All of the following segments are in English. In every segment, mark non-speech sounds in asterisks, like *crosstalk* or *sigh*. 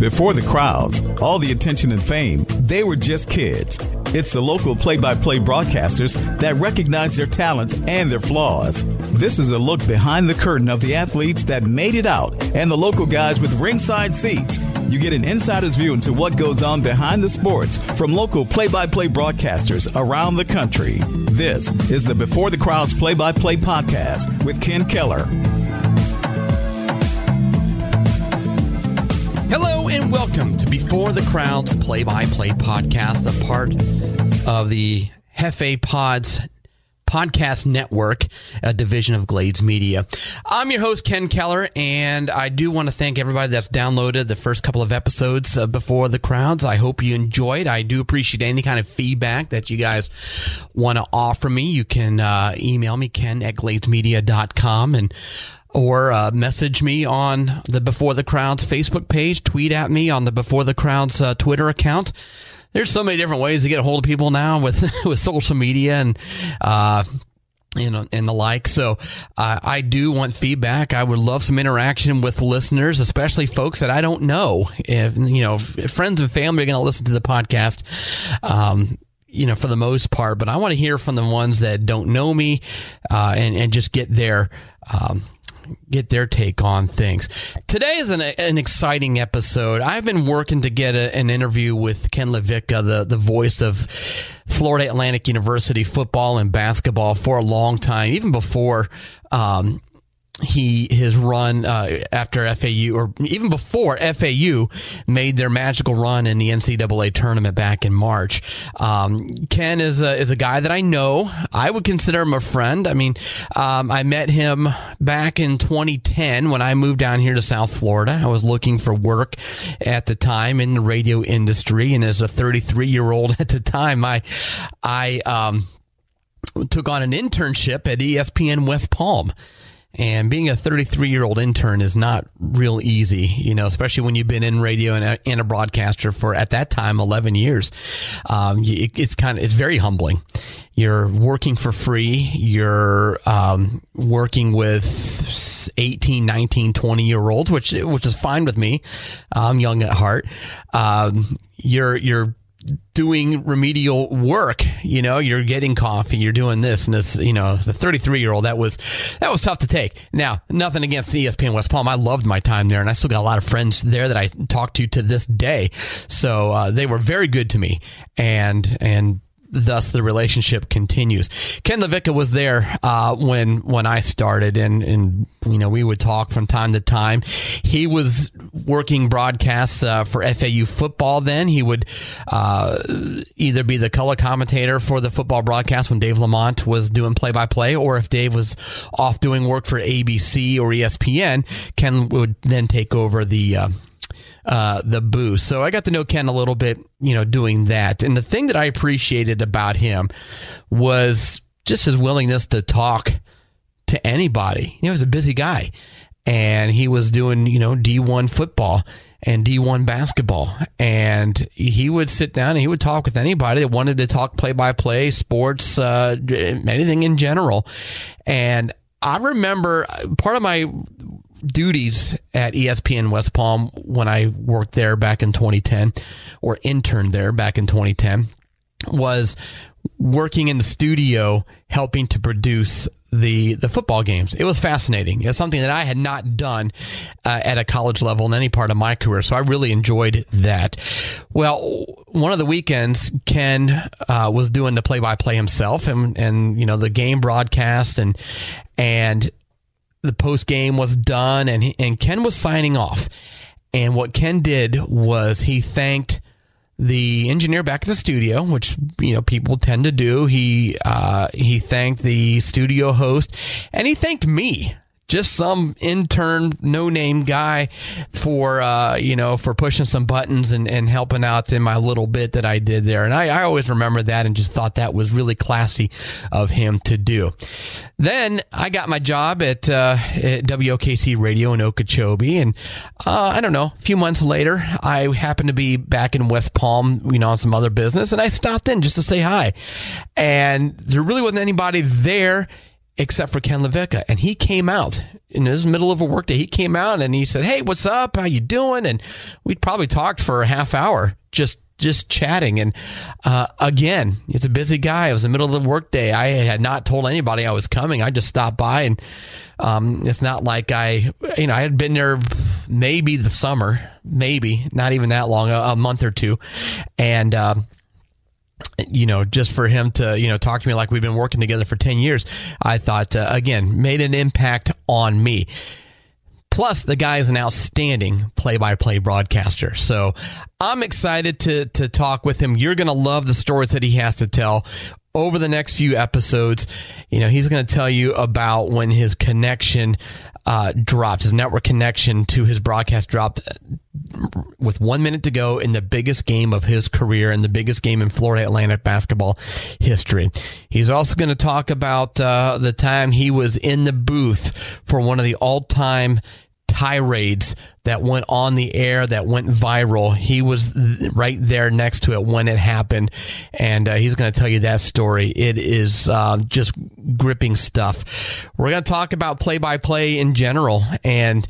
Before the crowds, all the attention and fame, they were just kids. It's the local play by play broadcasters that recognize their talents and their flaws. This is a look behind the curtain of the athletes that made it out and the local guys with ringside seats. You get an insider's view into what goes on behind the sports from local play by play broadcasters around the country. This is the Before the Crowds Play by Play podcast with Ken Keller. Hello and welcome to Before the Crowds Play by Play podcast, a part of the Jefe Pods podcast network, a division of Glades Media. I'm your host, Ken Keller, and I do want to thank everybody that's downloaded the first couple of episodes of before the crowds. I hope you enjoyed. I do appreciate any kind of feedback that you guys want to offer me. You can uh, email me, ken at gladesmedia.com, and or uh, message me on the Before the Crowds Facebook page, tweet at me on the Before the Crowds uh, Twitter account. There's so many different ways to get a hold of people now with *laughs* with social media and uh, know, and the like. So uh, I do want feedback. I would love some interaction with listeners, especially folks that I don't know. If you know, if friends and family are going to listen to the podcast. Um, you know, for the most part, but I want to hear from the ones that don't know me, uh, and and just get their um, get their take on things. Today is an, an exciting episode. I've been working to get a, an interview with Ken LaVicka, the, the voice of Florida Atlantic University football and basketball for a long time, even before um, he his run uh, after FAU or even before FAU made their magical run in the NCAA tournament back in March. Um, Ken is a, is a guy that I know. I would consider him a friend. I mean, um, I met him back in 2010 when I moved down here to South Florida. I was looking for work at the time in the radio industry, and as a 33 year old *laughs* at the time, I I um, took on an internship at ESPN West Palm. And being a 33 year old intern is not real easy, you know, especially when you've been in radio and a, and a broadcaster for at that time 11 years. Um, it, it's kind of it's very humbling. You're working for free. You're um, working with 18, 19, 20 year olds, which which is fine with me. I'm young at heart. Um, you're you're doing remedial work. You know, you're getting coffee, you're doing this and this. You know, the 33 year old that was that was tough to take. Now, nothing against ESPN West Palm. I loved my time there, and I still got a lot of friends there that I talk to to this day. So uh, they were very good to me, and and thus the relationship continues. Ken LaVicka was there uh, when when I started, and and you know we would talk from time to time. He was working broadcasts uh, for FAU football. Then he would uh, either be the color commentator for the football broadcast when Dave Lamont was doing play by play, or if Dave was off doing work for ABC or ESPN, Ken would then take over the uh, uh, the booth. So I got to know Ken a little bit, you know, doing that. And the thing that I appreciated about him was just his willingness to talk to anybody. He was a busy guy and he was doing, you know, D1 football and D1 basketball. And he would sit down and he would talk with anybody that wanted to talk play by play, sports, uh, anything in general. And I remember part of my duties at ESPN West Palm when I worked there back in 2010 or interned there back in 2010 was working in the studio helping to produce the the football games. It was fascinating. It's something that I had not done uh, at a college level in any part of my career, so I really enjoyed that. Well, one of the weekends, Ken uh, was doing the play by play himself, and and you know the game broadcast and and the post game was done and he, and Ken was signing off. And what Ken did was he thanked the engineer back at the studio, which you know people tend to do. He uh, he thanked the studio host, and he thanked me just some intern, no name guy for, uh, you know, for pushing some buttons and, and helping out in my little bit that I did there. And I, I always remember that and just thought that was really classy of him to do. Then I got my job at, uh, at WOKC Radio in Okeechobee. And uh, I don't know, a few months later, I happened to be back in West Palm, you know, on some other business. And I stopped in just to say hi. And there really wasn't anybody there except for Ken LaVicka. And he came out in his middle of a workday, he came out and he said, "Hey, what's up? How you doing?" And we probably talked for a half hour, just just chatting. And uh, again, he's a busy guy. It was the middle of the workday. I had not told anybody I was coming. I just stopped by, and um, it's not like I, you know, I had been there maybe the summer, maybe not even that long, a, a month or two, and. Um, you know, just for him to, you know, talk to me like we've been working together for 10 years, I thought, uh, again, made an impact on me. Plus, the guy is an outstanding play by play broadcaster. So I'm excited to, to talk with him. You're going to love the stories that he has to tell over the next few episodes. You know, he's going to tell you about when his connection uh, dropped, his network connection to his broadcast dropped with one minute to go in the biggest game of his career and the biggest game in Florida Atlantic basketball history. He's also going to talk about uh, the time he was in the booth for one of the all time tirades that went on the air that went viral. He was right there next to it when it happened, and uh, he's going to tell you that story. It is uh, just gripping stuff. We're going to talk about play by play in general and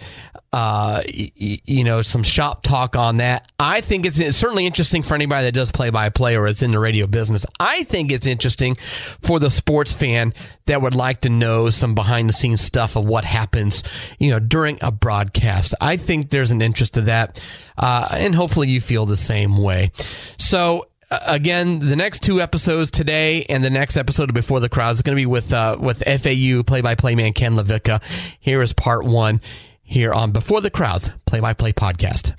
uh, you know, some shop talk on that. I think it's, it's certainly interesting for anybody that does play by play or is in the radio business. I think it's interesting for the sports fan that would like to know some behind the scenes stuff of what happens, you know, during a broadcast. I think there's an interest to that. Uh, and hopefully you feel the same way. So, again, the next two episodes today and the next episode of Before the Crowds is going to be with uh, with FAU play by play man Ken LaVicka. Here is part one here on Before the Crowds Play by Play podcast.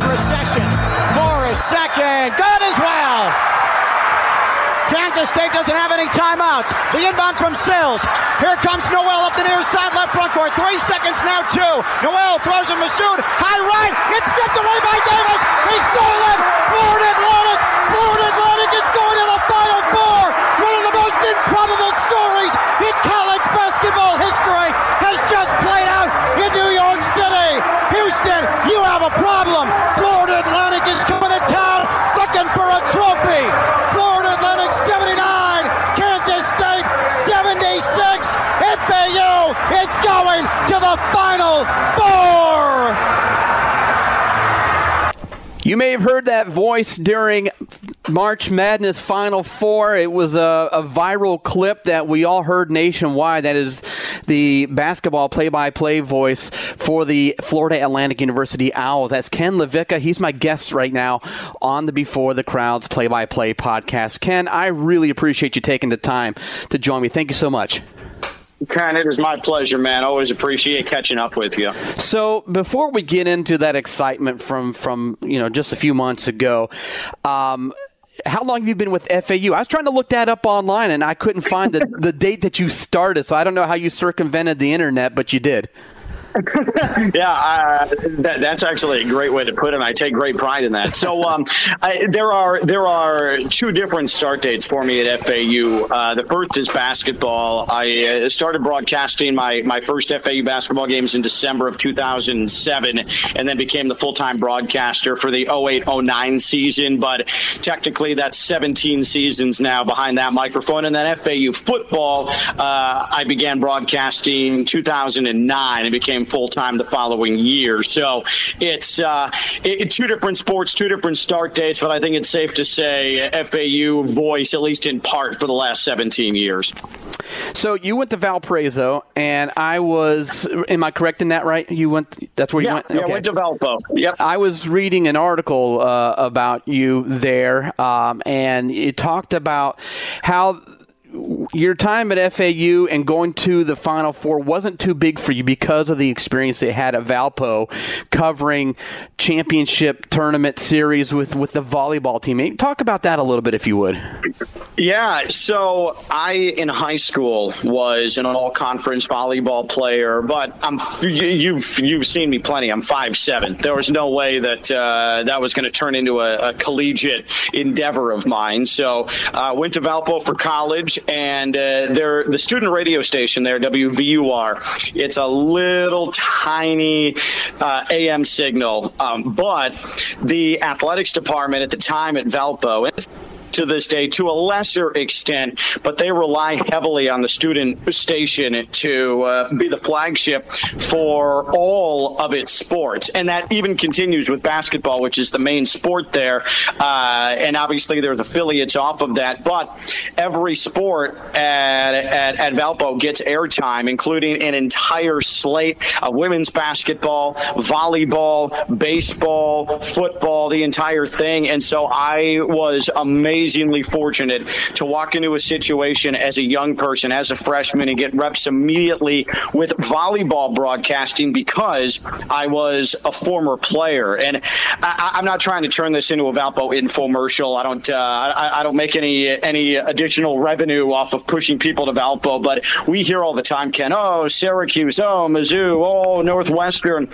Recession for a second. Good as well. Kansas State doesn't have any timeouts. The inbound from Sills. Here comes Nowell up the near side, left front court. Three seconds now, two. Nowell throws a Massoud. High right. It's stripped away by Davis. He stole it. Florida Atlantic. Florida Atlantic is going to the Final Four. One of the most improbable stories in college basketball history has just played out in New York City. Houston, you have a problem. Florida Atlantic is coming to town looking for a trophy. Florida Atlantic 79, Kansas State 76. FAU is going to the Final Four. You may have heard that voice during March Madness Final Four. It was a, a, viral clip that we all heard nationwide. That is the basketball play by play voice for the Florida Atlantic University Owls. That's Ken LaVicka. He's my guest right now on the Before the Crowds play by play podcast. Ken, I really appreciate you taking the time to join me. Thank you so much. Ken, it is my pleasure, man. Always appreciate catching up with you. So, before we get into that excitement from from you know just a few months ago, um, how long have you been with FAU? I was trying to look that up online and I couldn't find the, the date that you started. So I don't know how you circumvented the internet, but you did. *laughs* yeah, uh, that, that's actually a great way to put it. I take great pride in that. So um, *laughs* I, there are there are two different start dates for me at FAU. Uh, the first is basketball. I uh, started broadcasting my my first FAU basketball games in December of 2007, and then became the full time broadcaster for the 08-09 season. But technically, that's 17 seasons now behind that microphone. And then FAU football, uh, I began broadcasting 2009 and became full time the following year. So it's uh, it, two different sports, two different start dates, but I think it's safe to say FAU voice, at least in part, for the last 17 years. So you went to Valparaiso, and I was. Am I correct in that? Right? You went. That's where yeah, you went. Yeah, okay. went to Valpo. Yep. I was reading an article uh, about you there, um, and it talked about how your time at FAU and going to the Final Four wasn't too big for you because of the experience they had at Valpo covering championship tournament series with, with the volleyball team. Talk about that a little bit if you would. Yeah, so I in high school was an all-conference volleyball player, but I'm you've you've seen me plenty. I'm five seven. There was no way that uh, that was going to turn into a, a, collegiate endeavor of mine. So uh, went to Valpo for college, and uh, there the student radio station there, WVUR. It's a little tiny uh, AM signal, um, but the athletics department at the time at Valpo to this day to a lesser extent, but they rely heavily on the student station to uh, be the flagship for all of its sports. And that even continues with basketball, which is the main sport there. Uh, and obviously, there's affiliates off of that. But every sport at, at, at Valpo gets airtime, including an entire slate of women's basketball, volleyball, baseball, football, the entire thing. And so I was amazingly fortunate to walk into a situation as a young person, as a freshman, and get reps immediately with volleyball broadcasting because I was a former player. And I, am not trying to turn this into a Valpo infomercial. I don't. Uh, I, I, don't make any any additional revenue off of pushing people to Valpo, but we hear all the time, Ken. Oh, Syracuse. Oh, Mizzou. Oh, Northwestern.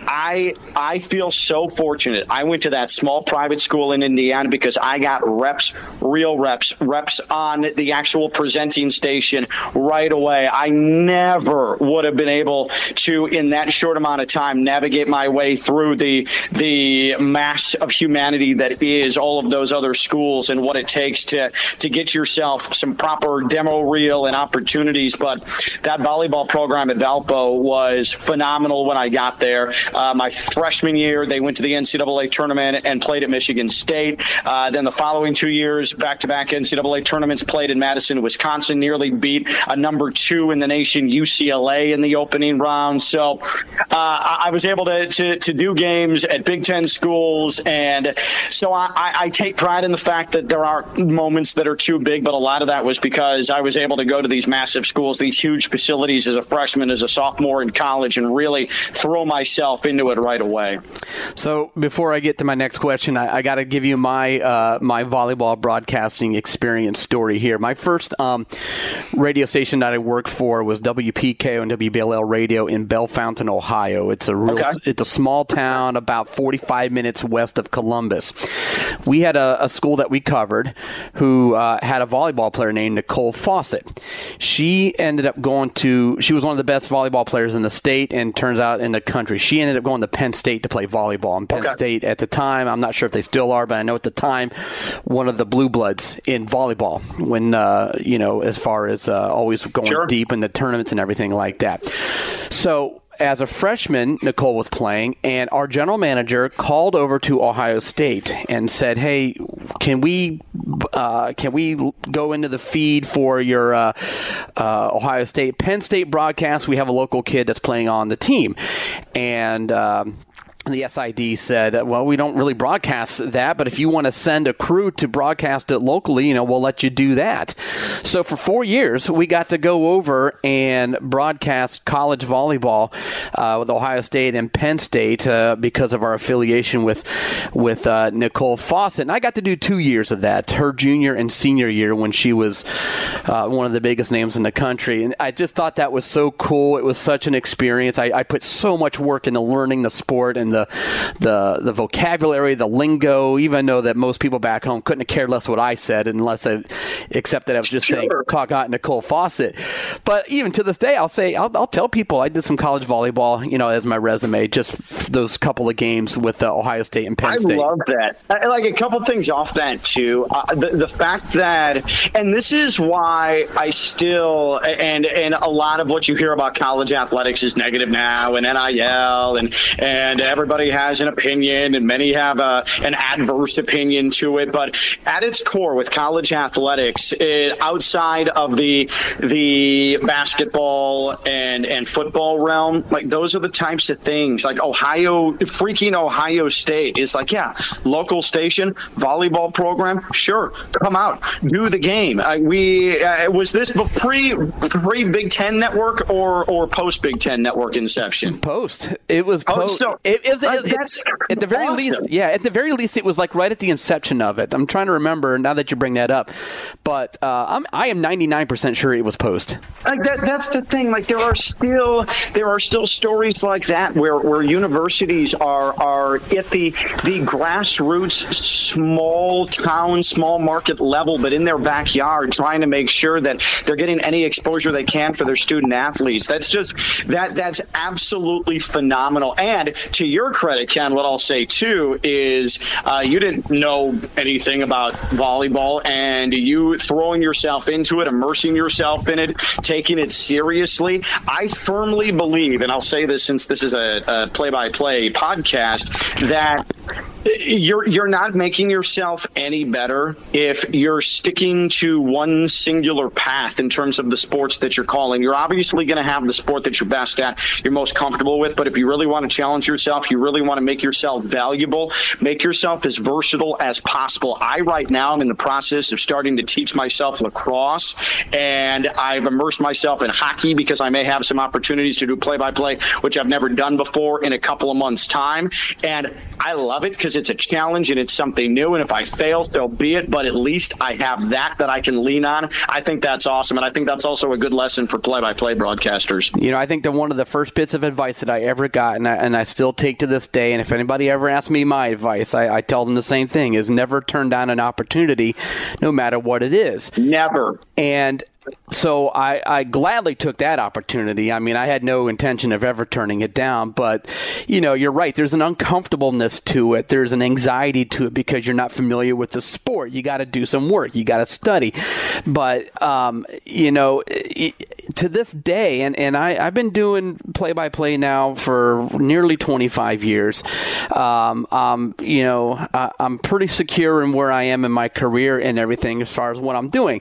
I I feel so fortunate. I went to that small private school in Indiana because I got reps, real reps, reps on the actual presenting station right away. I never would have been able to, in that short amount of time, navigate my way through the the mass of humanity that is all of those other schools and what it takes to to get yourself some proper demo reel and opportunities. But that volleyball program at Valpo was phenomenal when I got there. Uh, my freshman year, they went to the NCAA tournament and played at Michigan State. Uh, then the following two years, back to back NCAA tournaments, played in Madison, Wisconsin, nearly beat a number two in the nation, UCLA, in the opening round. So uh, I was able to, to, to, do games at Big Ten schools. And so I, I take pride in the fact that there are moments that are too big, but a lot of that was because I was able to go to these massive schools, these huge facilities as a freshman, as a sophomore in college, and really throw myself into it right away. So before I get to my next question, I, I got to give you my uh, my volleyball broadcasting experience story here. My first um, radio station that I worked for was WPKO and WBLL Radio in Bellefontaine, Ohio. It's a real, okay. it's a small town about 45 minutes west of Columbus. We had a, a school that we covered who uh, had a volleyball player named Nicole Fawcett. She ended up going to. She was one of the best volleyball players in the state, and turns out in the country. She ended up going to Penn State to play volleyball. And Penn okay. State at the time, I'm not sure if they still are, but I know at the time, one of the blue bloods in volleyball. When uh, you know, as far as uh, always going sure. deep in the tournaments and everything like that. So as a freshman, Nicole was playing, and our general manager called over to Ohio State and said, "Hey, can we uh, can we go into the feed for your uh, uh, Ohio State Penn State broadcast? We have a local kid that's playing on the team." And um, the SID said, "Well, we don't really broadcast that, but if you want to send a crew to broadcast it locally, you know, we'll let you do that." So for four years, we got to go over and broadcast college volleyball uh, with Ohio State and Penn State uh, because of our affiliation with with uh, Nicole Fawcett. And I got to do two years of that, her junior and senior year when she was uh, one of the biggest names in the country. And I just thought that was so cool. It was such an experience. I, I put so much work into learning the sport and the the the vocabulary, the lingo. Even though that most people back home couldn't have cared less what I said, unless I, except that I was just sure. saying Cockott Nicole Fawcett. But even to this day, I'll say I'll, I'll, tell people I did some college volleyball, you know, as my resume, just those couple of games with uh, Ohio State and Penn State. I love that. I, like a couple things off that too. Uh, the, the fact that, and this is why I still and and a lot of what you hear about college athletics is negative now, and NIL and and everybody has an opinion, and many have a, an adverse opinion to it. But at its core, with college athletics, it, outside of the the basketball and and football realm, like those are the types of things. Like Ohio, freaking Ohio State is like, yeah, local station volleyball program, sure, come out, do the game. Uh, we uh, was this pre pre Big Ten network or or post Big Ten network inception? Post. It was post. Oh, so it, it, it, it, at the very awesome. least, yeah, at the very least, it was like right at the inception of it. I'm trying to remember now that you bring that up, but uh, I'm, I am 99% sure it was post. Like that, that's the thing. Like there are still there are still stories like that where, where universities are are at the the grassroots, small town, small market level, but in their backyard, trying to make sure that they're getting any exposure they can for their student athletes. That's just that that's absolutely phenomenal. And to your your credit, Ken, what I'll say too is uh, you didn't know anything about volleyball, and you throwing yourself into it, immersing yourself in it, taking it seriously. I firmly believe, and I'll say this since this is a, a play-by-play podcast, that you're you're not making yourself any better if you're sticking to one singular path in terms of the sports that you're calling. You're obviously going to have the sport that you're best at, you're most comfortable with, but if you really want to challenge yourself, you really want to make yourself valuable, make yourself as versatile as possible. I right now am in the process of starting to teach myself lacrosse and I've immersed myself in hockey because I may have some opportunities to do play-by-play which I've never done before in a couple of months time and I love it because it's a challenge and it's something new. And if I fail, so be it. But at least I have that that I can lean on. I think that's awesome. And I think that's also a good lesson for play by play broadcasters. You know, I think that one of the first bits of advice that I ever got, and I, and I still take to this day, and if anybody ever asks me my advice, I, I tell them the same thing is never turn down an opportunity, no matter what it is. Never. And so I, I gladly took that opportunity. I mean, I had no intention of ever turning it down, but you know, you're right. There's an uncomfortableness to it. There's an anxiety to it because you're not familiar with the sport. You got to do some work. You got to study. But um, you know, it, to this day, and and I I've been doing play by play now for nearly 25 years. Um, um, you know, I, I'm pretty secure in where I am in my career and everything as far as what I'm doing.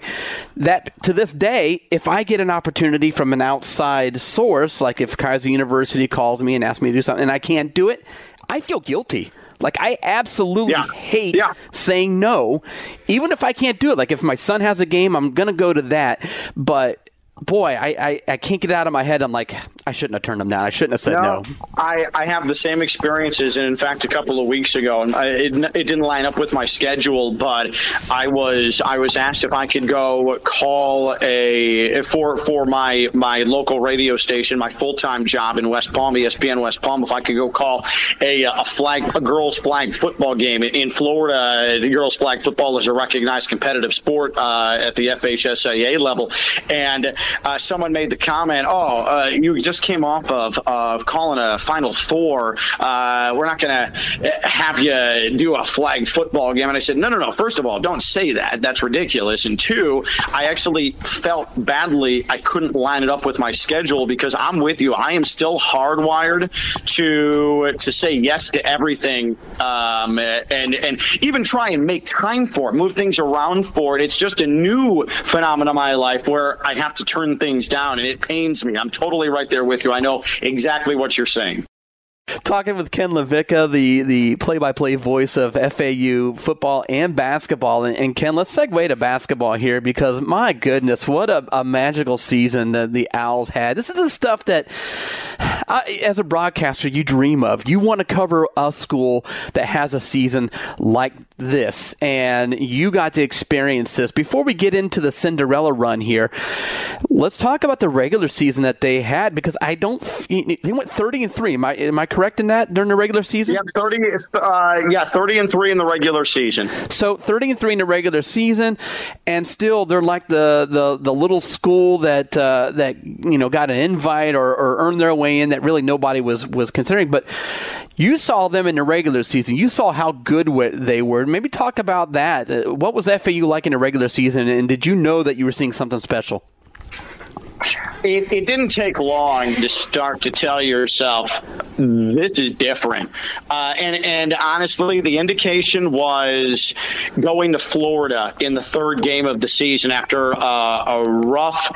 That to this day, if I get an opportunity from an outside source, like if Keiser University calls me and asks me to do something and I can't do it, I feel guilty. Like I absolutely yeah. hate yeah. saying no, even if I can't do it. Like if my son has a game, I'm gonna go to that. But boy, I, I, I, can't get out of my head. I'm like, I shouldn't have turned them down. I shouldn't have said no. no. I, I have the same experiences. And in fact, a couple of weeks ago, and I, it, it didn't line up with my schedule, but I was I was asked if I could go call a for for my my local radio station, my full time job in West Palm, ESPN West Palm, if I could go call a, a flag a girls flag football game in Florida. Girls flag football is a recognized competitive sport uh, at the FHSAA level, and uh, someone made the comment, "Oh, uh, you just came off of, of calling a Final Four. Uh, we're not going to have you do a flag football game." And I said, "No, no, no. First of all, don't say that. That's ridiculous. And two, I actually felt badly. I couldn't line it up with my schedule because I'm with you. I am still hardwired to to say yes to everything, um, and and even try and make time for it, move things around for it. It's just a new phenomenon in my life where I have to turn turn things down, and it pains me. I'm totally right there with you. I know exactly what you're saying. Talking with Ken LaVicka, the, the play-by-play voice of FAU football and basketball. And, and, Ken, let's segue to basketball here because, my goodness, what a, a magical season that the Owls had. This is the stuff that, I, as a broadcaster, you dream of. You want to cover a school that has a season like this, and you got to experience this. Before we get into the Cinderella run here, let's talk about the regular season that they had because I don't. They went 30 and 3. Am I, am I correct in that during the regular season? Yeah, 30. Uh, yeah, 30 and three in the regular season. So 30 and three in the regular season, and still they're like the the, the little school that uh, that you know got an invite or, or earned their way in that really nobody was was considering. But you saw them in the regular season. You saw how good they were. Maybe talk about that. Uh, what was FAU like in the regular season, and did you know that you were seeing something special? It, it, didn't take long to start to tell yourself this is different, uh, and and honestly, the indication was going to Florida in the third game of the season after uh, a rough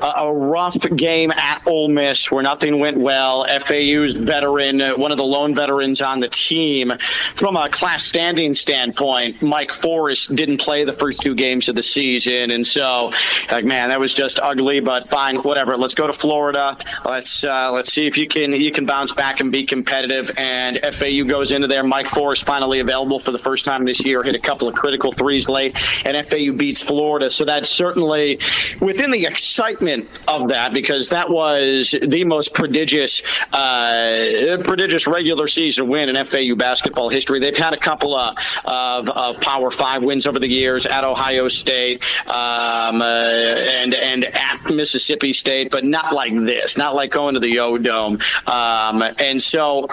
a rough game at Ole Miss where nothing went well. FAU's veteran, uh, one of the lone veterans on the team, from a class standing standpoint, Mike Forrest didn't play the first two games of the season, and so like man, that was just ugly. But fine, whatever. Let's go to Florida. Let's uh, let's see if you can you can bounce back and be competitive. And FAU goes into there. Mike Forrest finally available for the first time this year. Hit a couple of critical threes late, and FAU beats Florida. So that's certainly within the excitement of that because that was the most prodigious uh, prodigious regular season win in FAU basketball history. They've had a couple of, of, of Power Five wins over the years at Ohio State um, uh, and and at Mississippi. Mississippi State, but not like this, not like going to the O Dome. Um, and so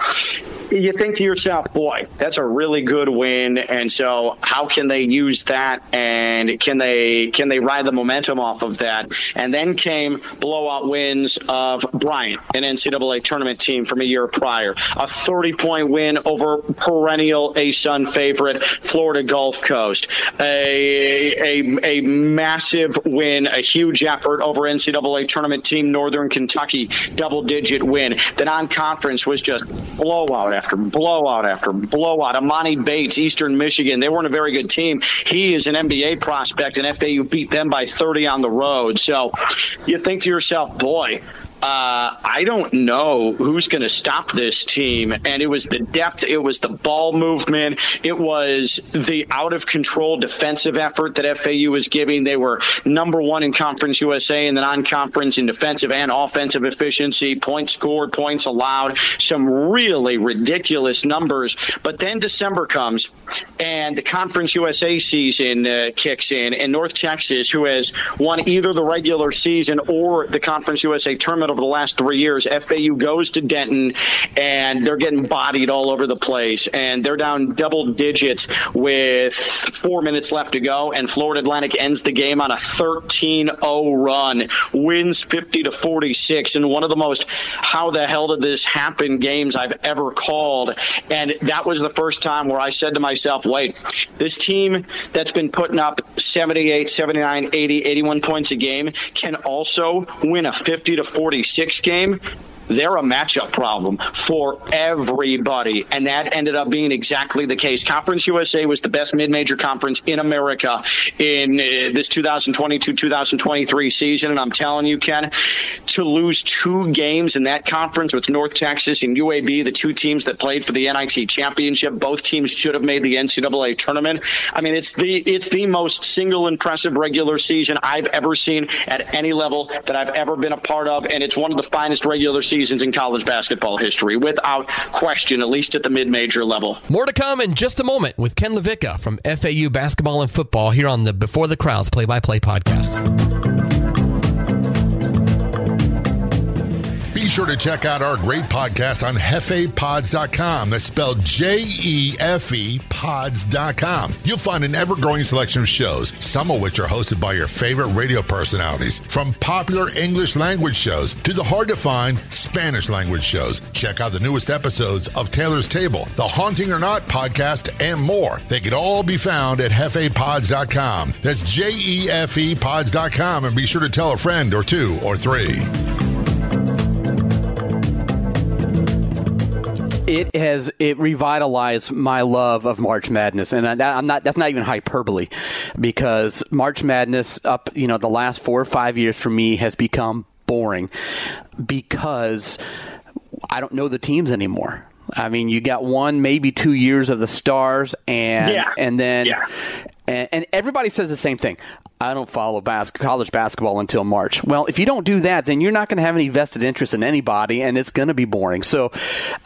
you think to yourself, boy, that's a really good win. And so, how can they use that? And can they can they ride the momentum off of that? And then came blowout wins of Bryant, an NCAA tournament team from a year prior, a 30 point win over perennial ASUN favorite Florida Gulf Coast, a, a, a massive win, a huge effort over NCAA tournament team Northern Kentucky, double digit win. The non conference was just blowout after blowout after blowout. Emoni Bates, Eastern Michigan, they weren't a very good team. He is an NBA prospect, and FAU beat them by 30 on the road. So you think to yourself, boy, uh, I don't know who's going to stop this team. And it was the depth, it was the ball movement, it was the out of control defensive effort that FAU was giving. They were number one in Conference USA in the non conference in defensive and offensive efficiency, points scored, points allowed, some really ridiculous numbers. But then December comes and the Conference USA season uh, kicks in, and North Texas, who has won either the regular season or the Conference USA tournament over the last three years. FAU goes to Denton, and they're getting bodied all over the place, and they're down double digits with four minutes left to go, and Florida Atlantic ends the game on a 13-0 run, wins 50 to 46, and one of the most how the hell did this happen games I've ever called, and that was the first time where I said to myself, wait, this team that's been putting up 78, 79, 80, 81 points a game can also win a 50 to 40 46 game they're a matchup problem for everybody. And that ended up being exactly the case. Conference USA was the best mid major conference in America in uh, this 2022 2023 season. And I'm telling you, Ken, to lose two games in that conference with North Texas and UAB, the two teams that played for the NIT championship, both teams should have made the NCAA tournament. I mean, it's the it's the most single impressive regular season I've ever seen at any level that I've ever been a part of. And it's one of the finest regular seasons seasons in college basketball history, without question, at least at the mid major level. More to come in just a moment with Ken LaVicka from FAU Basketball and Football here on the Before the Crowds play by play podcast. Be sure to check out our great podcast on jefepods.com. That's spelled J E F E pods.com. You'll find an ever growing selection of shows, some of which are hosted by your favorite radio personalities, from popular English language shows to the hard to find Spanish language shows. Check out the newest episodes of Taylor's Table, the Haunting or Not podcast, and more. They can all be found at jefepods.com. That's J E F E pods.com. And be sure to tell a friend or two or three. It has it revitalized my love of March Madness, and I, am not that's not even hyperbole, because March Madness up you know the last four or five years for me has become boring because I don't know the teams anymore. I mean, you got one, maybe two years of the stars, and yeah. and then yeah. and, and everybody says the same thing. I don't follow bas- college basketball until March. Well, if you don't do that, then you're not going to have any vested interest in anybody, and it's going to be boring. So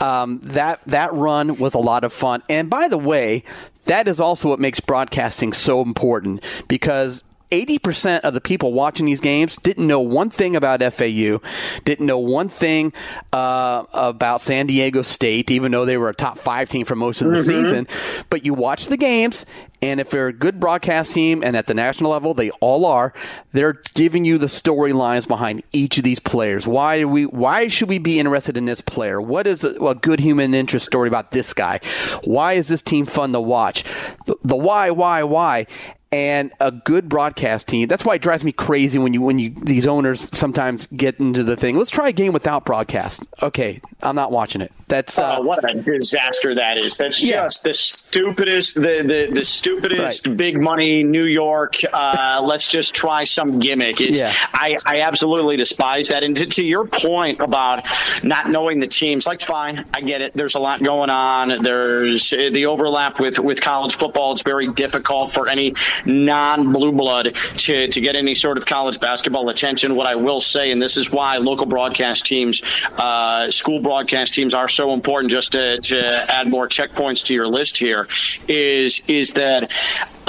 um, that that run was a lot of fun. And by the way, that is also what makes broadcasting so important because 80% of the people watching these games didn't know one thing about FAU, didn't know one thing uh, about San Diego State, even though they were a top five team for most of the mm-hmm. season. But you watch the games, and if they're a good broadcast team, and at the national level, they all are, they're giving you the storylines behind each of these players. Why do we? Why should we be interested in this player? What is a, a good human interest story about this guy? Why is this team fun to watch? The, the why, why, why, and a good broadcast team. That's why it drives me crazy when you when you these owners sometimes get into the thing. Let's try a game without broadcast. Okay, I'm not watching it. That's uh, oh, what a disaster that is. That's yeah. just the stupidest, the the, the stupidest right. big money New York. Uh, let's just try some gimmick. It's, yeah. I I absolutely despise that. And to, to your point about not knowing the teams, like fine, I get it. There's a lot going on. There's the overlap with with college football. It's very difficult for any non blue blood to, to get any sort of college basketball attention. What I will say, and this is why local broadcast teams, uh, school broadcast teams are so important, just to, to add more checkpoints to your list here, is is that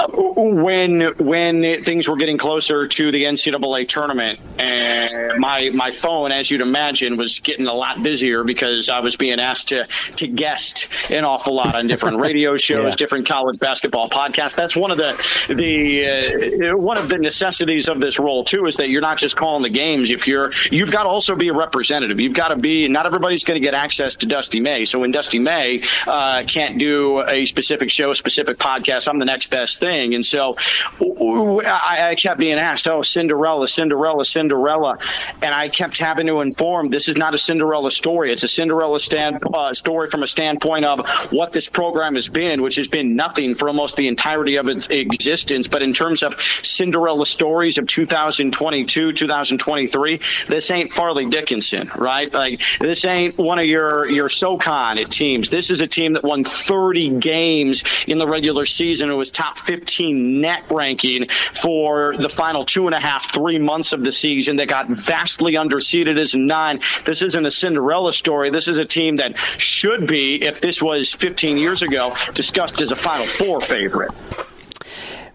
when when things were getting closer to the NCAA tournament, and my my phone, as you'd imagine, was getting a lot busier because I was being asked to to guest an awful lot on different *laughs* radio shows, yeah. different college basketball podcasts. That's one of the the uh, one of the necessities of this role too is that you're not just calling the games. If you're you've got to also be a representative. You've got to be. Not everybody's going to get access to Dusty May. So when Dusty May uh, can't do a specific show, specific podcast, I'm the next best thing. And so I, I kept being asked, "Oh, Cinderella, Cinderella, Cinderella," and I kept having to inform this is not a Cinderella story. It's a Cinderella stand, uh, story from a standpoint of what this program has been, which has been nothing for almost the entirety of its existence. But in terms of Cinderella stories of 2022, 2023, this ain't Fairleigh Dickinson, right? Like this ain't one of your your SoCon teams. This is a team that won 30 games in the regular season. It was top 15 net ranking for the final two and a half, three months of the season. They got vastly underseeded as nine. This isn't a Cinderella story. This is a team that should be, if this was 15 years ago, discussed as a Final Four favorite.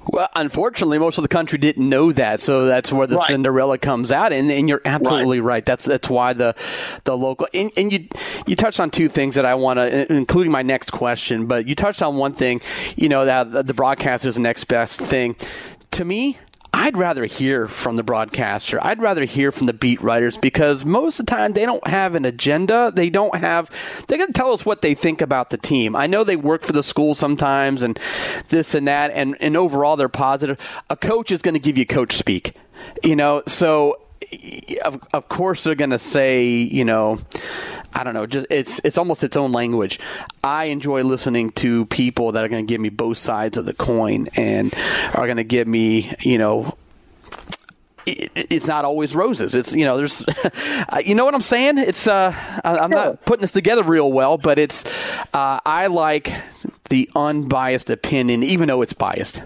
Well, unfortunately, most of the country didn't know that, so that's where the right. Cinderella comes out. And, and you're absolutely right. right. That's that's why the the local and, and you you touched on two things that I want to, including my next question. But you touched on one thing, you know, that the broadcast is the next best thing. To me, I'd rather hear from the broadcaster. I'd rather hear from the beat writers because most of the time they don't have an agenda. They don't have, they're going to tell us what they think about the team. I know they work for the school sometimes and this and that, and, and overall they're positive. A coach is going to give you coach speak, you know, so of, of course they're going to say, you know, I don't know, just it's it's almost its own language. I enjoy listening to people that are going to give me both sides of the coin and are going to give me, you know, it's not always roses. It's you know there's *laughs* you know what I'm saying. It's uh I'm not putting this together real well, but it's uh, I like the unbiased opinion, even though it's biased.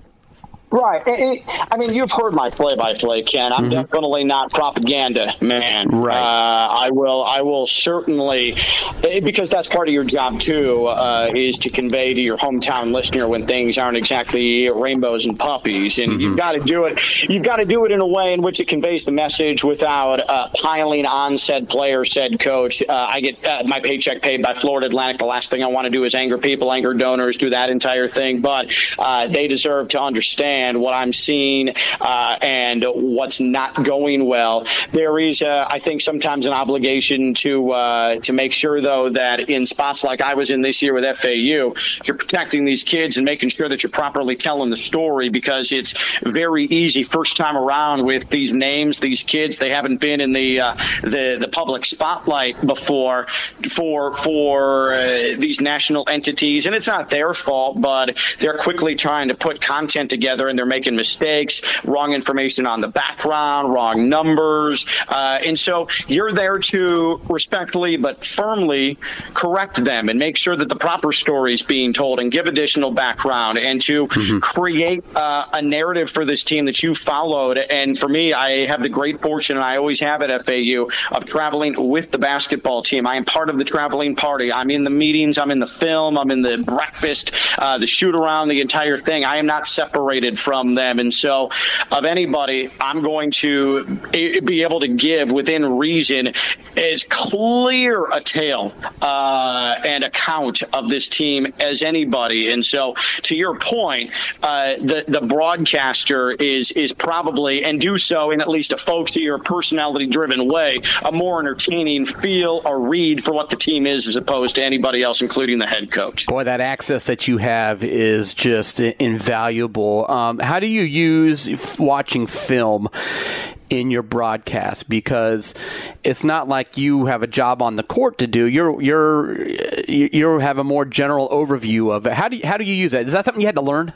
Right. It, I mean, you've heard my play-by-play, Ken. I'm mm-hmm. definitely not propaganda man. Right. Uh, I will. I will certainly, eh, because that's part of your job too, uh, is to convey to your hometown listener when things aren't exactly rainbows and puppies, and mm-hmm. you've got to do it. You've got to do it in a way in which it conveys the message without uh, piling on said player, said coach. Uh, I get uh, my paycheck paid by Florida Atlantic. The last thing I want to do is anger people, anger donors, do that entire thing. But uh, they deserve to understand understand what I'm seeing uh, and what's not going well. There is, uh, I think, sometimes an obligation to uh, to make sure, though, that in spots like I was in this year with FAU, you're protecting these kids and making sure that you're properly telling the story because it's very easy first time around with these names, these kids. They haven't been in the uh, the the public spotlight before for for uh, these national entities, and it's not their fault, but they're quickly trying to put content together and they're making mistakes, wrong information on the background, wrong numbers. Uh, and so you're there to respectfully but firmly correct them and make sure that the proper story is being told and give additional background and to mm-hmm. create uh, a narrative for this team that you followed. And for me, I have the great fortune, and I always have at FAU, of traveling with the basketball team. I am part of the traveling party. I'm in the meetings, I'm in the film, I'm in the breakfast, uh, the shoot around, the entire thing. I am not separated from them. And so, of anybody, I'm going to be able to give within reason as clear a tale uh, and account of this team as anybody. And so, to your point, uh, the the broadcaster is is probably and do so in at least a folksier, personality driven way, a more entertaining feel or read for what the team is as opposed to anybody else, including the head coach. Boy, that access that you have is just invaluable. Um, um, how do you use watching film in your broadcast because it's not like you have a job on the court to do. You're you're you have a more general overview of it. How do you, how do you use that? Is that something you had to learn?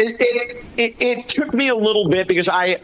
It, it, it, it, took me a little bit because I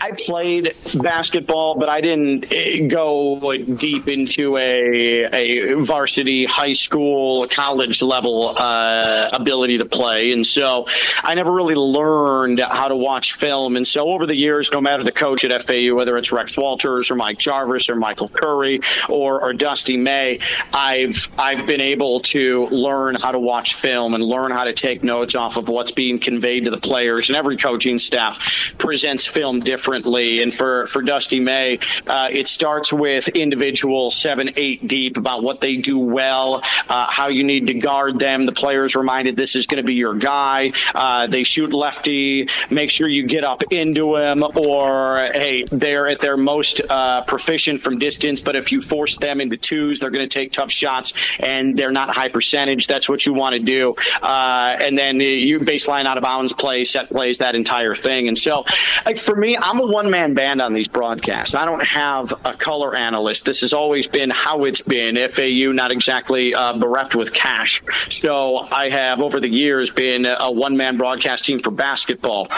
I played basketball, but I didn't eh, go like deep into a a varsity, high school, college level uh, ability to play, and so I never really learned how to watch film. And so over the years, no matter the coach at FAU, whether it's Rex Walters or Mike Jarvis or Michael Curry or, or Dusty May, I've I've been able to learn how to watch film and learn how to take notes off of what's being conveyed to the players. And every coaching staff presents film differently. And for, for Dusty May, uh, it starts with individual seven, eight deep about what they do well, uh, how you need to guard them. The players reminded this is going to be your guy. Uh, they shoot lefty. Make sure you get up into him. Or, hey, they're at their most uh, proficient from distance, but if you force them into twos, they're going to take tough shots and they're not high percentage. That's what you want to do. Uh, and then you baseline out of bounds play, set plays, that entire thing. And so, like for me, I'm a one man band on these broadcasts. I don't have a color analyst. This has always been how it's been. FAU not exactly uh, bereft with cash. So I have over the years been a one man broadcast team for basketball.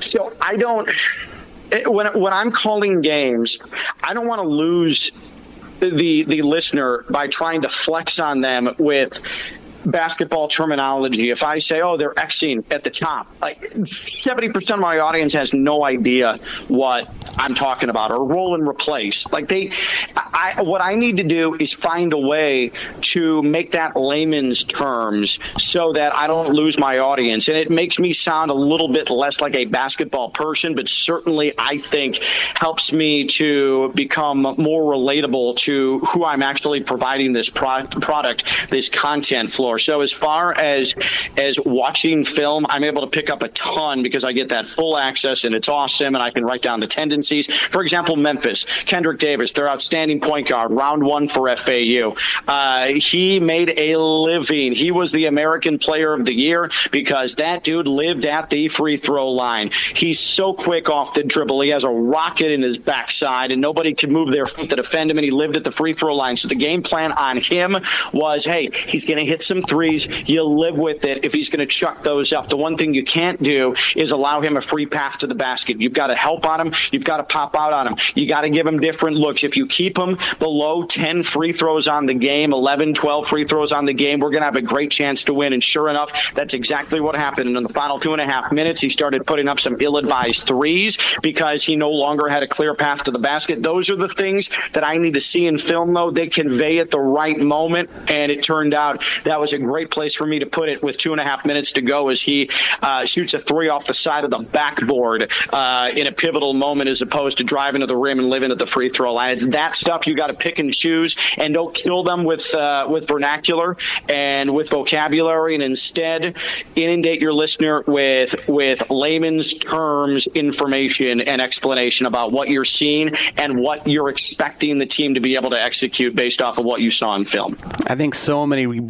So I don't. When, when I'm calling games, I don't want to lose the the listener by trying to flex on them with basketball terminology, if I say, "Oh, they're Xing at the top," like seventy percent of my audience has no idea what I'm talking about, or roll and replace. Like they, I, what I need to do is find a way to make that layman's terms so that I don't lose my audience, and it makes me sound a little bit less like a basketball person, but certainly I think helps me to become more relatable to who I'm actually providing this product, product this content So as far as as watching film, I'm able to pick up a ton because I get that full access and it's awesome, and I can write down the tendencies. For example, Memphis, Kendrick Davis, their outstanding point guard, round one for FAU. Uh, he made a living. He was the American Player of the Year because that dude lived at the free throw line. He's so quick off the dribble. He has a rocket in his backside, and nobody can move their feet to defend him. And he lived at the free throw line. So the game plan on him was, hey, he's going to hit some threes. You live with it if he's going to chuck those up. The one thing you can't do is allow him a free path to the basket. You've got to help on him. You've got to pop out on him. You got to give him different looks. If you keep him below 10 free throws on the game, 11, 12 free throws on the game, we're going to have a great chance to win. And sure enough, that's exactly what happened. And in the final two and a half minutes, he started putting up some ill advised threes because he no longer had a clear path to the basket. Those are the things that I need to see in film, though. They convey at the right moment. And it turned out that was a great place for me to put it with two and a half minutes to go as he uh, shoots a three off the side of the backboard uh, in a pivotal moment as opposed to driving to the rim and living at the free throw line. It's that stuff you got to pick and choose and don't kill them with uh, with vernacular and with vocabulary and instead inundate your listener with with layman's terms information and explanation about what you're seeing and what you're expecting the team to be able to execute based off of what you saw in film. I think so many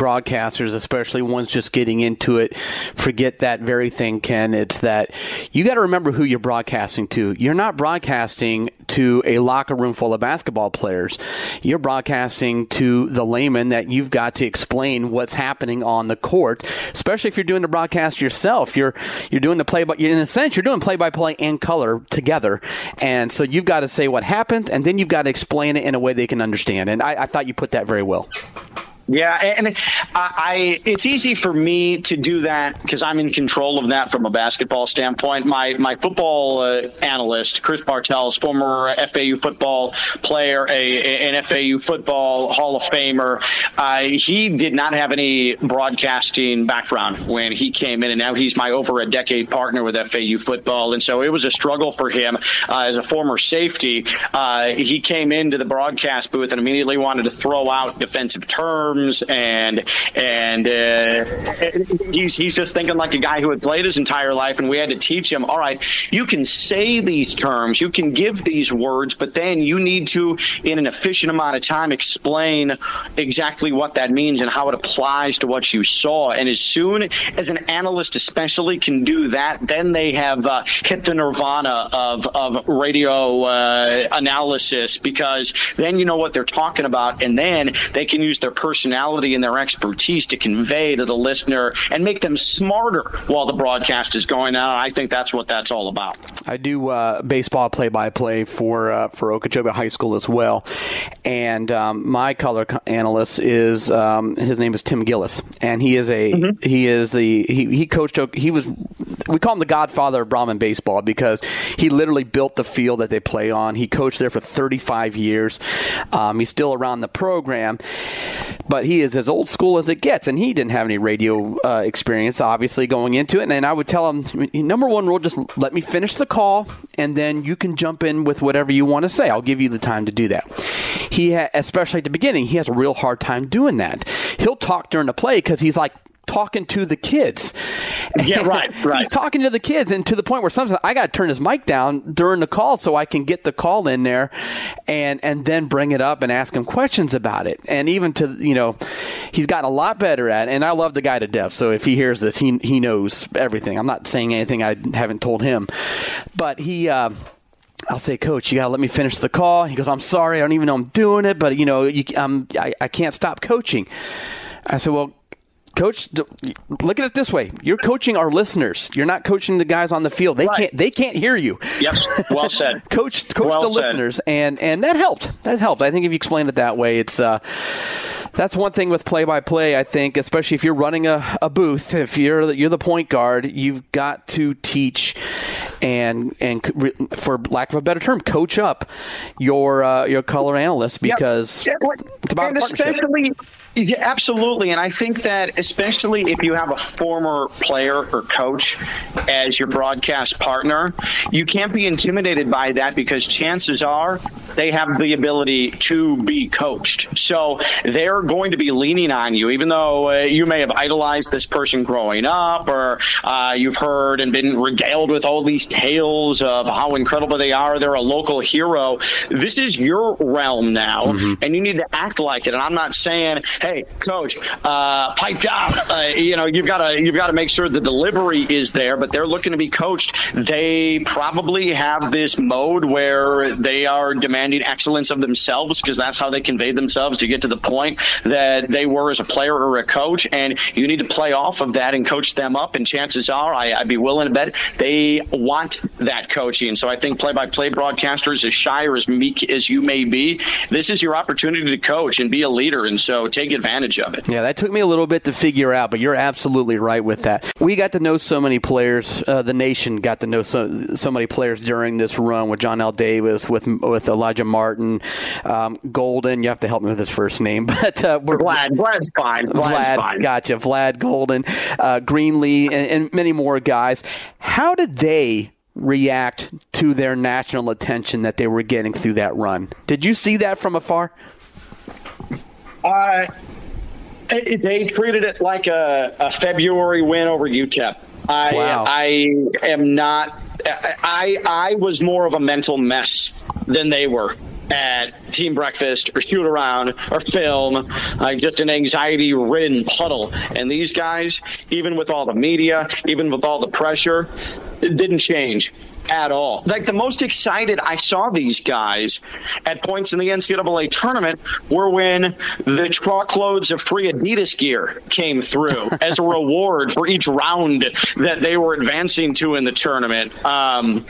broadcasters, especially ones just getting into it, forget that very thing, Ken. It's that you got to remember who you're broadcasting to. You're not broadcasting to a locker room full of basketball players. You're broadcasting to the layman that you've got to explain what's happening on the court, especially if you're doing the broadcast yourself. You're you're doing the play by in a sense you're doing play by play and color together, and so you've got to say what happened, and then you've got to explain it in a way they can understand. And I, I thought you put that very well. Yeah, and I, it's easy for me to do that because I'm in control of that from a basketball standpoint. My my football uh, analyst, Chris Bartels, former FAU football player, a, an FAU football Hall of Famer, uh, he did not have any broadcasting background when he came in, and now he's my over a decade partner with FAU football, and so it was a struggle for him uh, as a former safety. Uh, he came into the broadcast booth and immediately wanted to throw out defensive terms terms, and and uh, he's he's just thinking like a guy who had played his entire life, and we had to teach him. All right, you can say these terms, you can give these words, but then you need to, in an efficient amount of time, explain exactly what that means and how it applies to what you saw. And as soon as an analyst, especially, can do that, then they have uh, hit the nirvana of of radio uh, analysis because then you know what they're talking about, and then they can use their personality personality and their expertise to convey to the listener and make them smarter while the broadcast is going on. I think that's what that's all about. I do uh, baseball play-by-play for uh, for Okeechobee High School as well, and um, my color analyst is um, his name is Tim Gillis, and he is a mm-hmm. he is the he, he coached he was we call him the Godfather of Brahman baseball because he literally built the field that they play on. He coached there for 35 years. Um, he's still around the program, but he is as old school as it gets, and he didn't have any radio uh, experience, obviously, going into it. And I would tell him, number one rule, just let me finish the call, and then you can jump in with whatever you want to say. I'll give you the time to do that. He, ha- especially at the beginning, he has a real hard time doing that. He'll talk during the play because he's like, talking to the kids. *laughs* Yeah, right, *laughs* right. He's talking to the kids, and to the point where sometimes I got to turn his mic down during the call so I can get the call in there, and and then bring it up and ask him questions about it. And even to you know, he's gotten a lot better at. it. And I love the guy to death. So if he hears this, he he knows everything. I'm not saying anything I haven't told him, but he. Uh, I'll say, Coach, you got to let me finish the call. He goes, I'm sorry, I don't even know I'm doing it, but you know, you, I'm, I, I can't stop coaching. I said, Well, coach look at it this way you're coaching our listeners you're not coaching the guys on the field they right. can't they can't hear you yep well said *laughs* coach coach well the said. listeners and and that helped that helped i think if you explain it that way it's uh that's one thing with play by play. I think, especially if you're running a, a booth, if you're you're the point guard, you've got to teach and and for lack of a better term, coach up your uh, your color analyst because yep. it's about and especially yeah, absolutely. And I think that especially if you have a former player or coach as your broadcast partner, you can't be intimidated by that because chances are they have the ability to be coached. So they're going to be leaning on you, even though uh, you may have idolized this person growing up or uh, you've heard and been regaled with all these tales of how incredible they are. They're a local hero. This is your realm now, mm-hmm. and you need to act like it. And I'm not saying, hey, coach, uh, pipe down. *laughs* Uh, you know, you've got to you've got to make sure the delivery is there. But they're looking to be coached. They probably have this mode where they are demanding excellence of themselves because that's how they convey themselves to get to the point that they were as a player or a coach. And you need to play off of that and coach them up. And chances are, I, I'd be willing to bet they want that coaching. So I think play-by-play broadcasters, as shy or as meek as you may be, this is your opportunity to coach and be a leader. And so take advantage of it. Yeah, that took me a little bit to figure out, but you're absolutely right with that. We got to know so many players. Uh, the nation got to know so, so many players during this run with Johnell Davis, with with Alijah Martin, um, Goldin. You have to help me with his first name, *laughs* but uh, we're, Vlad. Vlad's fine. Vlad's Vlad, fine. Gotcha. Vlad Goldin, uh, Greenlee, and, and many more guys. How did they react to their national attention that they were getting through that run. Did you see that from afar? Uh, they treated it like a, a February win over UTEP. I, wow. I am not. I I was more of a mental mess than they were at team breakfast or shoot around or film, uh, just an anxiety ridden puddle. And these guys, even with all the media, even with all the pressure, it didn't change at all. Like the most excited I saw these guys at points in the NCAA tournament were when the truckloads of free Adidas gear came through *laughs* as a reward for each round that they were advancing to in the tournament. Um,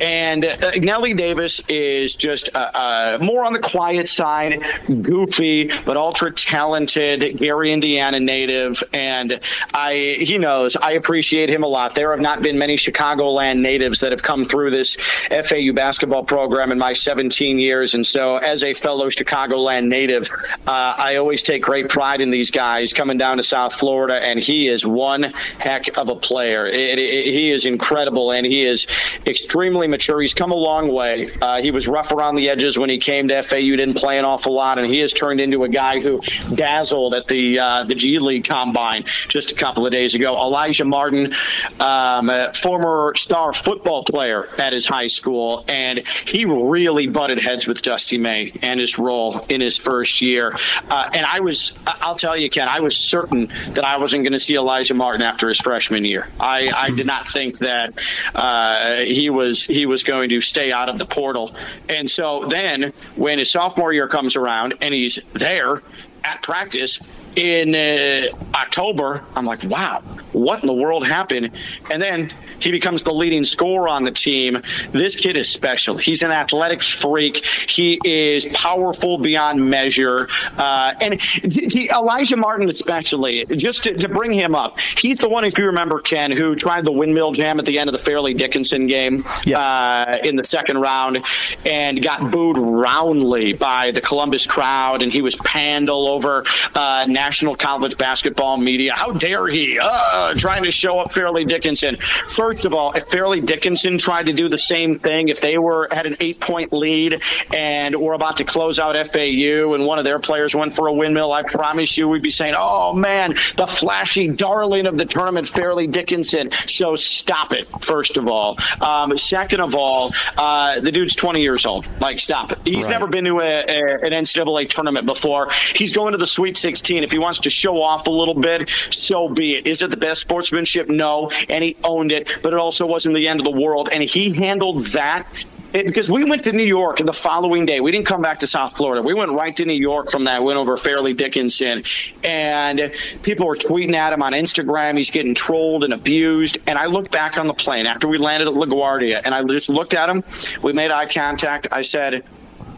and uh, Nelly Davis is just uh, uh, more on the quiet side, goofy but ultra talented Gary, Indiana native, and I he knows I appreciate him a lot. There have not been many Chicagoland natives that have have come through this FAU basketball program in my 17 years. And so, as a fellow Chicagoland native, uh, I always take great pride in these guys coming down to South Florida. And he is one heck of a player. It, it, he is incredible and he is extremely mature. He's come a long way. Uh, he was rough around the edges when he came to FAU, didn't play an awful lot, and he has turned into a guy who dazzled at the uh, the G League combine just a couple of days ago. Alijah Martin, um, former star football player at his high school, and he really butted heads with Dusty May and his role in his first year. Uh, and I was, I'll tell you, Ken, I was certain that I wasn't going to see Alijah Martin after his freshman year. I, I did not think that uh, he was he was going to stay out of the portal. And so then, when his sophomore year comes around and he's there, at practice in uh, October. I'm like, wow, what in the world happened? And then he becomes the leading scorer on the team. This kid is special. He's an athletic freak. He is powerful beyond measure. Uh, and Alijah Martin, especially, just to, to, bring him up, he's the one, if you remember, Ken, who tried the windmill jam at the end of the Fairleigh Dickinson game yes. uh, in the second round and got booed roundly by the Columbus crowd. And he was panned all over uh, national college basketball media. How dare he? Uh, trying to show up Fairleigh Dickinson. First first of all, if Fairleigh Dickinson tried to do the same thing, if they were had an eight point lead and were about to close out FAU and one of their players went for a windmill, I promise you we'd be saying, oh man, the flashy darling of the tournament, Fairleigh Dickinson. So stop it, first of all. Um, second of all, uh, the dude's 20 years old. Like, stop it. He's right. never been to a, a, an NCAA tournament before. He's going to the Sweet 16. If he wants to show off a little bit, so be it. Is it the best sportsmanship? No. And he owned it but it also wasn't the end of the world. And he handled that it, because we went to New York the following day. We didn't come back to South Florida. We went right to New York from that win over Fairleigh Dickinson. And people were tweeting at him on Instagram. He's getting trolled and abused. And I looked back on the plane after we landed at LaGuardia and I just looked at him. We made eye contact. I said,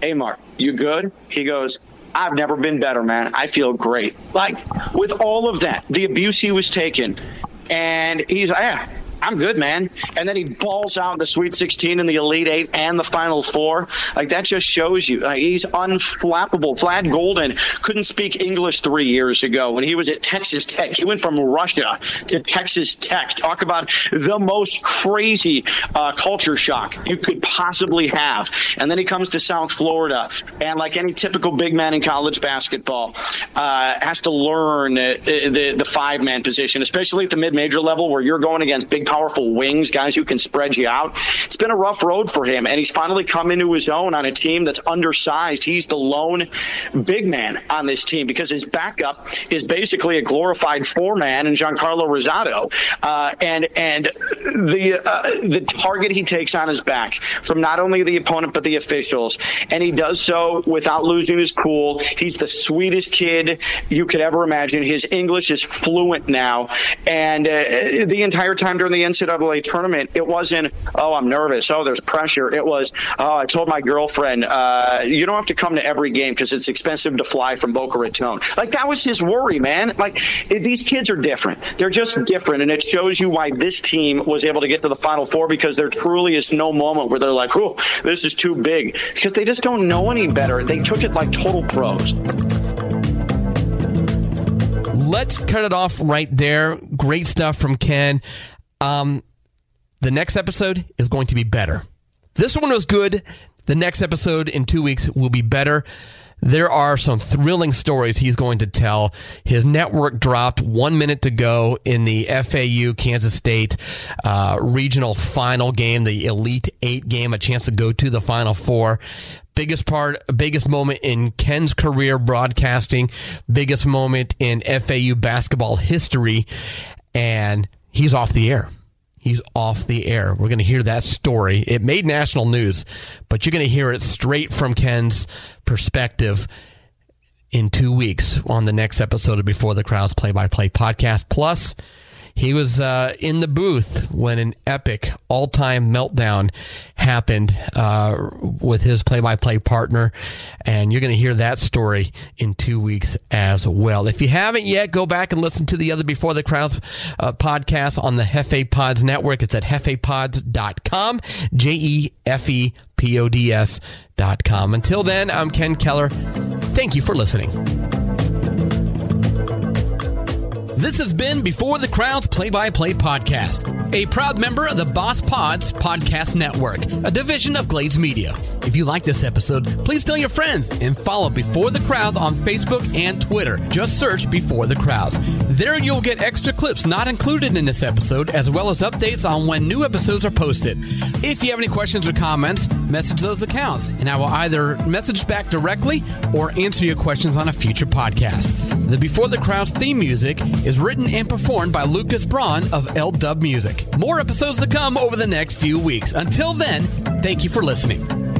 Hey, Mark, you good? He goes, I've never been better, man. I feel great. Like with all of that, the abuse he was taking. And he's, yeah, I'm good, man. And then he balls out in the Sweet 16 in the Elite Eight and the Final Four. Like that just shows you like, he's unflappable. Vlad Goldin couldn't speak English three years ago when he was at Texas Tech. He went from Russia to Texas Tech. Talk about the most crazy uh, culture shock you could possibly have. And then he comes to South Florida, and like any typical big man in college basketball, uh, has to learn uh, the the five man position, especially at the mid major level where you're going against big powerful wings, guys who can spread you out. It's been a rough road for him, and he's finally come into his own on a team that's undersized. He's the lone big man on this team because his backup is basically a glorified four man in Giancarlo Rosado, uh, and and the uh, the target he takes on his back from not only the opponent but the officials, and he does so without losing his cool. He's the sweetest kid you could ever imagine. His English is fluent now, and uh, the entire time during the NCAA tournament, it wasn't, oh, I'm nervous. Oh, there's pressure. It was, oh, I told my girlfriend, uh, you don't have to come to every game because it's expensive to fly from Boca Raton. Like, that was his worry, man. Like, these kids are different. They're just different. And it shows you why this team was able to get to the Final Four because there truly is no moment where they're like, oh, this is too big. Because they just don't know any better. They took it like total pros let's cut it off right there. Great stuff from Ken. Um, the next episode is going to be better. This one was good. The next episode in two weeks will be better. There are some thrilling stories he's going to tell. His network dropped one minute to go in the FAU Kansas State uh, regional final game, the Elite Eight game, a chance to go to the Final Four. Biggest part, biggest moment in Ken's career broadcasting, biggest moment in FAU basketball history, and he's off the air. He's off the air. We're going to hear that story. It made national news, but you're going to hear it straight from Ken's perspective in two weeks on the next episode of Before the Crowds Play by Play podcast. Plus, he was uh, in the booth when an epic all time meltdown happened uh, with his play by play partner. And you're going to hear that story in two weeks as well. If you haven't yet, go back and listen to the other Before the Crowds uh, podcast on the Jefe Pods network. It's at jefepods.com, J E F E P O D S.com. Until then, I'm Ken Keller. Thank you for listening. This has been Before the Crowds Play by Play podcast, a proud member of the Boss Pods Podcast Network, a division of Glades Media. If you like this episode, please tell your friends and follow Before the Crowds on Facebook and Twitter. Just search Before the Crowds. There you'll get extra clips not included in this episode, as well as updates on when new episodes are posted. If you have any questions or comments, message those accounts, and I will either message back directly or answer your questions on a future podcast. The Before the Crowds theme music is is written and performed by Lucas Braun of L Dub Music. More episodes to come over the next few weeks. Until then, thank you for listening.